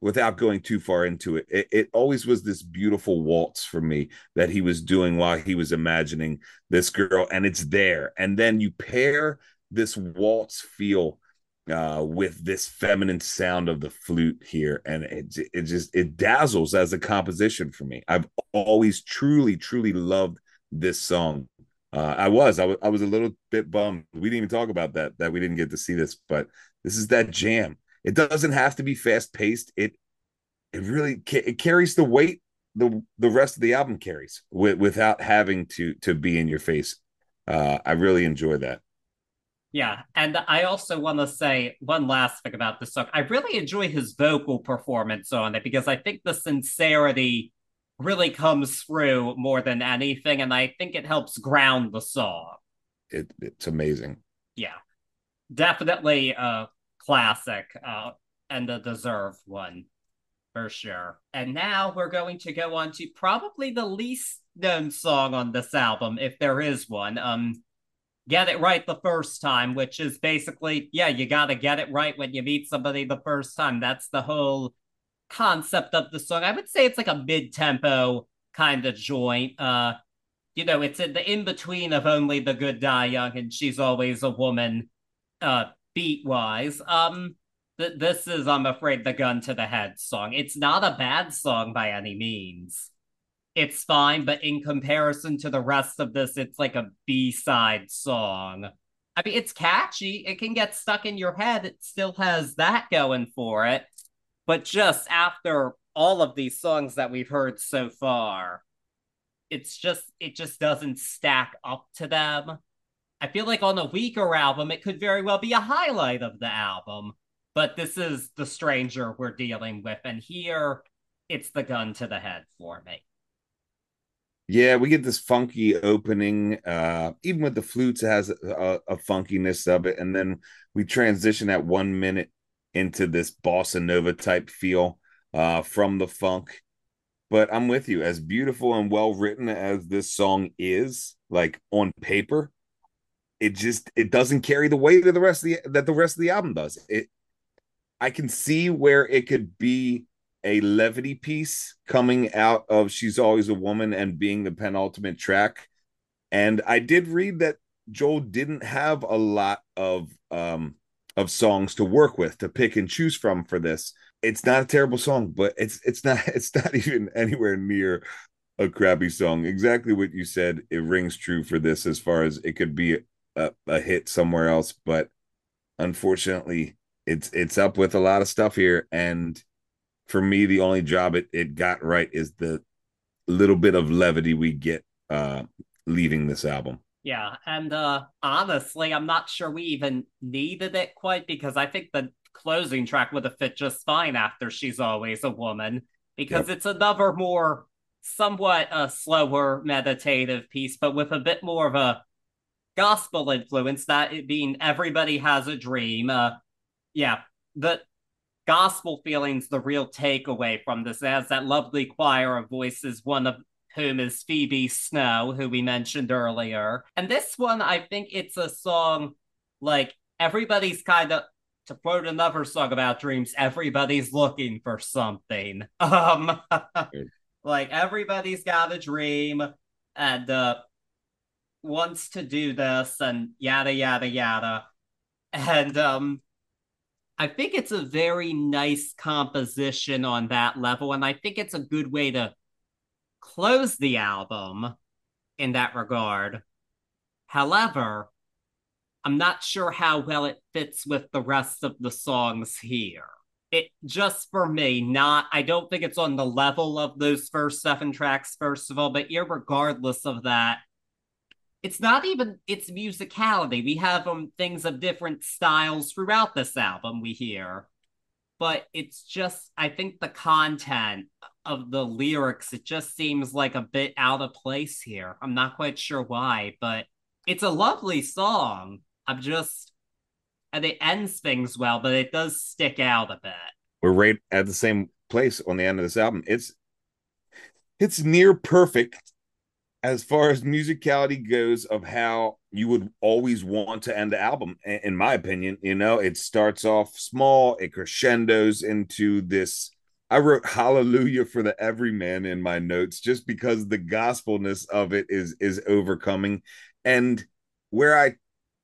without going too far into it, it, it always was this beautiful waltz for me that he was doing while he was imagining this girl, and it's there. And then you pair this waltz feel uh, with this feminine sound of the flute here, and it it just it dazzles as a composition for me. I've always truly truly loved this song. Uh, I was I was I was a little bit bummed. We didn't even talk about that that we didn't get to see this, but this is that jam it doesn't have to be fast paced. It it really it carries the weight the the rest of the album carries with, without having to to be in your face. Uh, I really enjoy that. Yeah, and I also want to say one last thing about this song. I really enjoy his vocal performance on it because I think the sincerity really comes through more than anything, and I think it helps ground the song. It, it's amazing. Yeah, definitely a classic uh, and a deserved one for sure. And now we're going to go on to probably the least known song on this album, if there is one. Um, Get It Right the First Time, which is basically, yeah, you gotta get it right when you meet somebody the first time. That's the whole concept of the song. I would say it's like a mid tempo kind of joint. Uh, you know, it's in the in between of Only the Good Die Young and She's Always a Woman. Uh, beat wise. Um, th- this is, I'm afraid, the gun to the head song. It's not a bad song by any means. It's fine, but in comparison to the rest of this, it's like a B side song. I mean, it's catchy. It can get stuck in your head. It still has that going for it. But just after all of these songs that we've heard so far, it's just, it just doesn't stack up to them. I feel like on a weaker album, it could very well be a highlight of the album. But this is the stranger we're dealing with, and here it's the gun to the head for me. Yeah, we get this funky opening. Uh, even with the flutes, it has a, a funkiness of it, and then we transition at one minute into this bossa nova type feel uh, from the funk. But I'm with you. As beautiful and well written as this song is, like on paper, it just it doesn't carry the weight of the rest of the that the rest of the album does. It I can see where it could be a levity piece coming out of She's Always a Woman and being the penultimate track. And I did read that Joel didn't have a lot of um of songs to work with to pick and choose from for this. It's not a terrible song, but it's it's not *laughs* it's not even anywhere near a crappy song. Exactly what you said. It rings true for this as far as it could be a, a hit somewhere else, but unfortunately, it's it's up with a lot of stuff here. And for me, the only job it, it got right is the little bit of levity we get uh leaving this album. Yeah, and uh honestly, I'm not sure we even needed it quite because I think the closing track would have fit just fine after She's Always a Woman because yep. it's another more somewhat a uh, slower meditative piece, but with a bit more of a gospel influence, that it being everybody has a dream. Uh, yeah, the gospel feeling's the real takeaway from this. as that lovely choir of voices, one of whom is Phoebe Snow, who we mentioned earlier. And this one, I think it's a song like everybody's kind of to quote another song about dreams, everybody's looking for something. *laughs* Um like everybody's got a dream and uh wants to do this and yada yada yada. And um I think it's a very nice composition on that level, and I think it's a good way to close the album in that regard. However, I'm not sure how well it fits with the rest of the songs here. It just for me, not I don't think it's on the level of those first seven tracks, first of all, but regardless of that, it's not even its musicality. We have um things of different styles throughout this album we hear. but it's just I think the content of the lyrics it just seems like a bit out of place here. I'm not quite sure why, but it's a lovely song. I'm just uh, and it ends things well, but it does stick out a bit. We're right at the same place on the end of this album. It's it's near perfect as far as musicality goes of how you would always want to end the album in my opinion you know it starts off small it crescendos into this i wrote hallelujah for the everyman in my notes just because the gospelness of it is is overcoming. And where i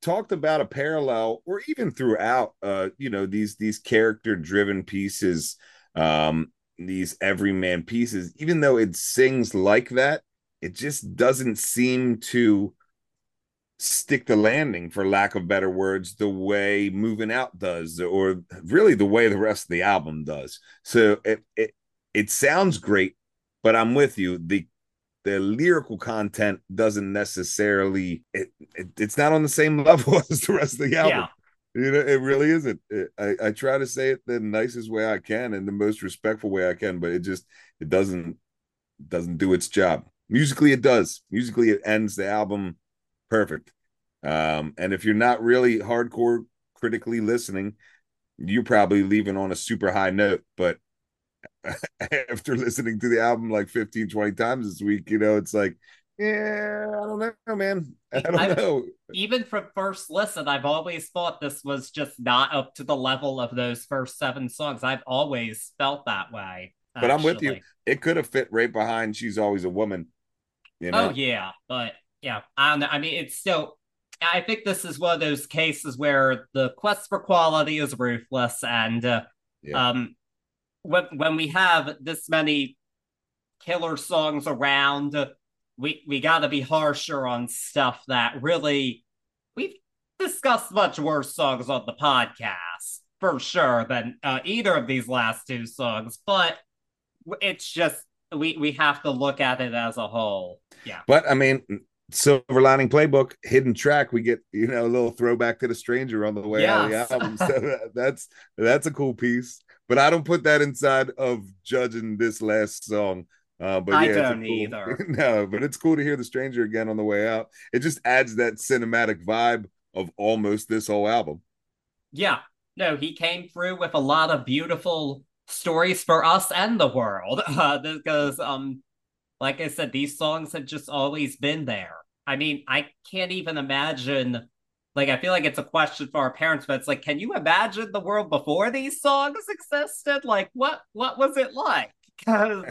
talked about a parallel or even throughout uh you know these these character driven pieces um these everyman pieces even though it sings like that it just doesn't seem to stick the landing for lack of better words the way moving out does or really the way the rest of the album does. So it it, it sounds great but i'm with you. The the lyrical content doesn't necessarily it, it it's not on the same *laughs* level as the rest of the album. Yeah. you know it really isn't. It, I, I try to say it the nicest way i can and the most respectful way i can but it just it doesn't doesn't do its job. Musically it does. Musically it ends the album perfect. Um and if you're not really hardcore critically listening you're probably leaving on a super high note but *laughs* after listening to the album like 15 20 times this week you know it's like yeah i don't know man. *laughs* I don't I've, know. even from first listen i've always thought this was just not up to the level of those first seven songs. I've always felt that way but i'm with you. it could have fit right behind she's always a woman you know? Oh yeah, but yeah, I don't know. I mean, it's still. I think this is one of those cases where the quest for quality is ruthless, and uh, yeah. um, when when we have this many killer songs around, we we got to be harsher on stuff that really we've discussed much worse songs on the podcast for sure than uh, either of these last two songs, but it's just we we have to look at it as a whole. Yeah. But I mean, Silver Lining Playbook, hidden track, we get you know a little throwback to the stranger on the way yes. out of the album. So *laughs* that's that's a cool piece. But I don't put that inside of judging this last song. Uh, but I yeah, don't cool, either. *laughs* no, but it's cool to hear the stranger again on the way out. It just adds that cinematic vibe of almost this whole album. Yeah. No, he came through with a lot of beautiful stories for us and the world *laughs* uh, because um like i said these songs have just always been there. I mean i can't even imagine like i feel like it's a question for our parents but it's like can you imagine the world before these songs existed? Like what what was it like? *laughs* Because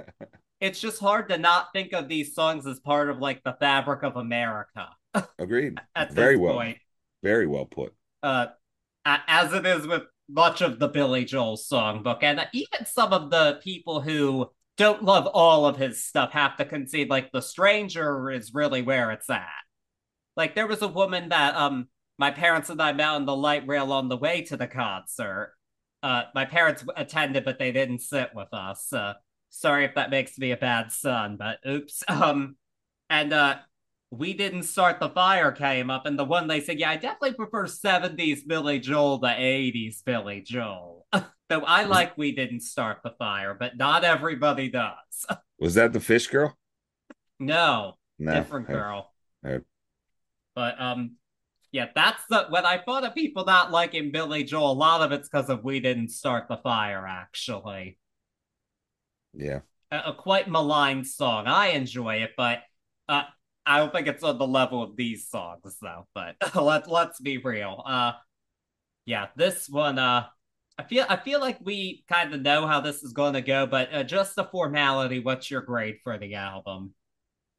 *laughs* it's just hard to not think of these songs as part of like the fabric of america. *laughs* Agreed. Very well. point. very well put. Uh as it is with much of the Billy Joel songbook, and even some of the people who don't love all of his stuff have to concede like the stranger is really where it's at. Like there was a woman that um my parents and I met on the light rail on the way to the concert. Uh, my parents attended, but they didn't sit with us. Uh, sorry if that makes me a bad son, but oops. *laughs* Um, and uh, we didn't start the fire came up, and the one they said, yeah, I definitely prefer 70s Billy Joel to 80s Billy Joel. *laughs* Though I like we didn't start the fire, but not everybody does. *laughs* Was that the fish girl? No, no. different girl. But um, yeah, that's the when I thought of people not liking Billy Joel, a lot of it's because of we didn't start the fire, actually. Yeah. A, a quite maligned song. I enjoy it, but uh, I don't think it's on the level of these songs though. But *laughs* let let's be real. Uh, yeah, this one. Uh, I feel I feel like we kind of know how this is going to go, but uh, just the formality. What's your grade for the album?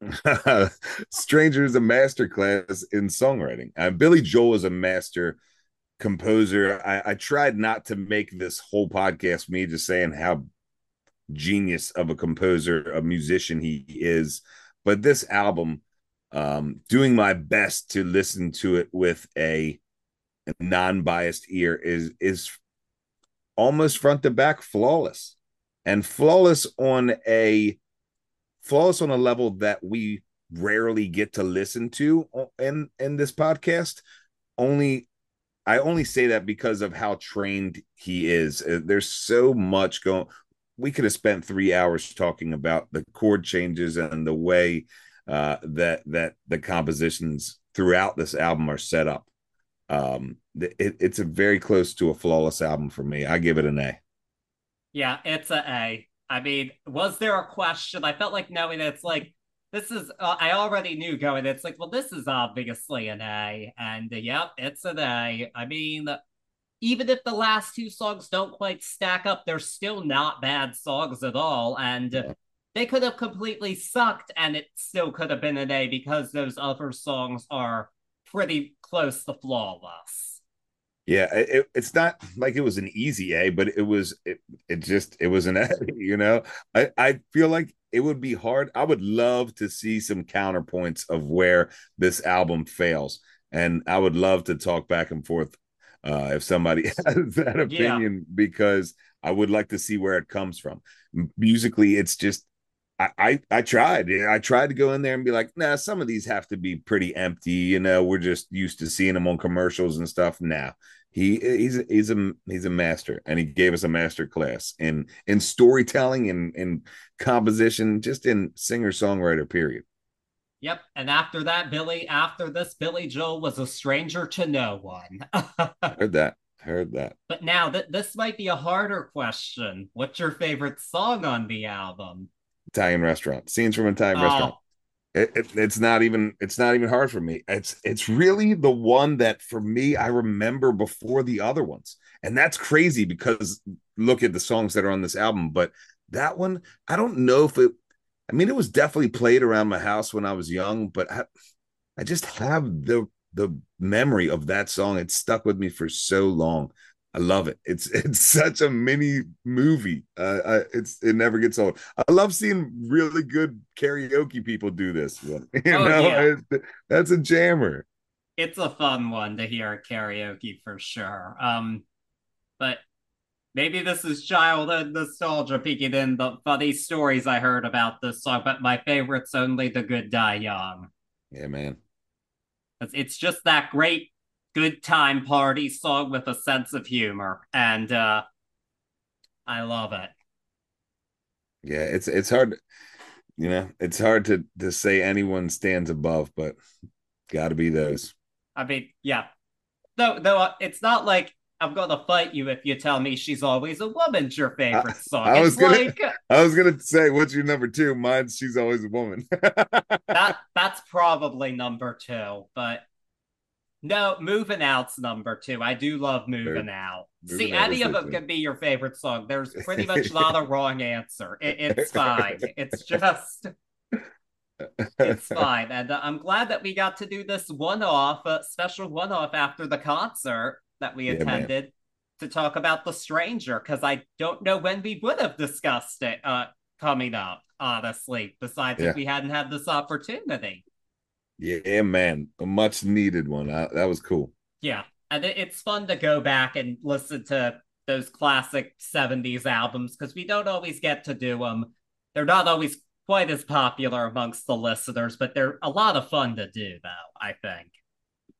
*laughs* Stranger is a masterclass in songwriting. Uh, Billy Joel is a master composer. I, I tried not to make this whole podcast me just saying how genius of a composer, a musician he is. But this album, um, doing my best to listen to it with a, a non-biased ear is is almost front to back flawless and flawless on a flawless on a level that we rarely get to listen to in in this podcast only I only say that because of how trained he is. Uh, there's so much going. We could have spent three hours talking about the chord changes and the way uh, that that the compositions throughout this album are set up. Um, it, it's a very close to a flawless album for me. I give it an A. Yeah, it's a A. I mean, was there a question? I felt like knowing it's like this is. Uh, I already knew going. It's like, well, this is obviously an A, and uh, yep, it's an A. I mean, even if the last two songs don't quite stack up, they're still not bad songs at all, and. Yeah. They could have completely sucked, and it still could have been an A because those other songs are pretty close to flawless. Yeah, it, it's not like it was an easy A, but it was it, it just it was an A, *laughs* you know. I, I feel like it would be hard. I would love to see some counterpoints of where this album fails. And I would love to talk back and forth uh, if somebody *laughs* has that opinion yeah. because I would like to see where it comes from. Musically, it's just I, I, I tried. I tried to go in there and be like, nah, some of these have to be pretty empty. You know, we're just used to seeing them on commercials and stuff. Now he he's he's a he's a master, and he gave us a master class in in storytelling and in composition, just in singer songwriter. Period. Yep. And after that, Billy, after this, Billy Joel was a stranger to no one. *laughs* Heard that. Heard that. But now that this might be a harder question. What's your favorite song on the album? Italian restaurant. Scenes from Italian oh, restaurant it, it, it's not even it's not even hard for me. It's it's really the one that for me i remember before the other ones. And that's crazy because look at the songs that are on this album but that one i don't know if it i mean it was definitely played around my house when i was young but i, I just have the the memory of that song. It stuck with me for so long I love it. It's *laughs* it's such a mini movie. Uh, I, it's it never gets old. I love seeing really good karaoke people do this. *laughs* You oh, know, yeah. that's a jammer. It's a fun one to hear at karaoke for sure. Um, but maybe this is childhood nostalgia peeking in the funny stories I heard about this song. But my favorite's only "The Good Die Young." Yeah, man. It's, it's just that great good time party song with a sense of humor, and uh, I love it. Yeah, it's it's hard, you know, it's hard to to say anyone stands above, but got to be those. I mean, yeah. Though, though, uh, it's not like I'm gonna fight you if you tell me she's always a woman's your favorite song. I, I was gonna, like, I was gonna say, what's your number two? Mine's she's always a woman. *laughs* that that's probably number two, but no, moving out's number two. I do love moving out. Moving See, any of them can be your favorite song. There's pretty *laughs* much not a wrong answer. It, it's *laughs* fine. It's just, it's *laughs* fine. And uh, I'm glad that we got to do this one-off, uh, special one-off after the concert that we attended to talk about The Stranger, because I don't know when we would have discussed it uh, coming up. Honestly, besides yeah. if we hadn't had this opportunity. Yeah, man, a much needed one. I, that was cool. Yeah, and it's fun to go back and listen to those classic 70s albums because we don't always get to do them. They're not always quite as popular amongst the listeners, but they're a lot of fun to do, though, I think.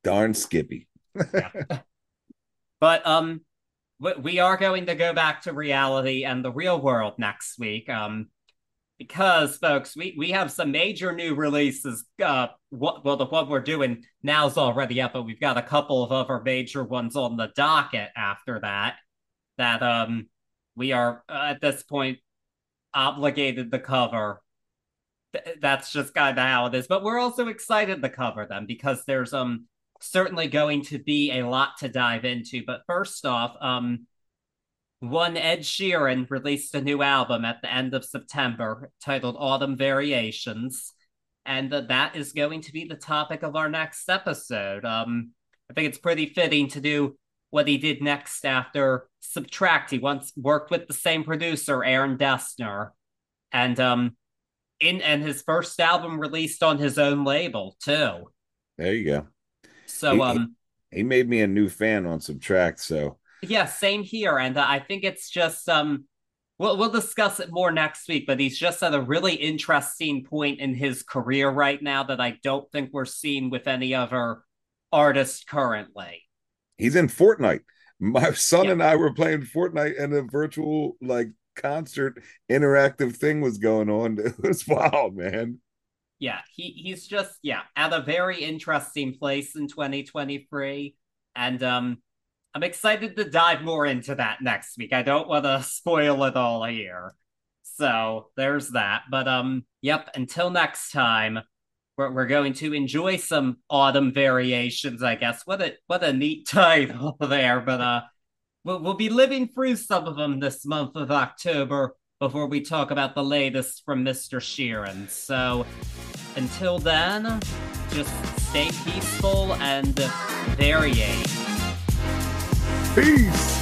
Darn Skippy. yeah. *laughs* But um we are going to go back to reality and the real world next week. Um because folks we, we have some major new releases uh what well the one we're doing now's already up but we've got a couple of other major ones on the docket after that that um we are uh, at this point obligated to cover. Th- that's just kind of how it is but we're also excited to cover them because there's um certainly going to be a lot to dive into. But first off um one Ed Sheeran released a new album at the end of September titled Autumn Variations, and that is going to be the topic of our next episode. Um, I think it's pretty fitting to do what he did next after Subtract. He once worked with the same producer, Aaron Dessner, and um, in and his first album released on his own label too. There you go. So he, um, he made me a new fan on Subtract, so yeah, same here. And uh, I think it's just um we'll we'll discuss it more next week, but he's just at a really interesting point in his career right now that I don't think we're seeing with any other artist currently. He's in Fortnite. My son yeah. and I were playing Fortnite and a virtual like concert interactive thing was going on. *laughs* It was wild, man. Yeah, he he's just yeah at a very interesting place in 2023, and um, I'm excited to dive more into that next week. I don't want to *laughs* spoil it all here, so there's that. But um, yep. Until next time, we're we're going to enjoy some autumn variations. I guess what a what a neat *laughs* title there, but uh we'll, we'll be living through some of them this month of October before we talk about the latest from Mr. Sheeran. So until then, just stay peaceful and variate. Peace.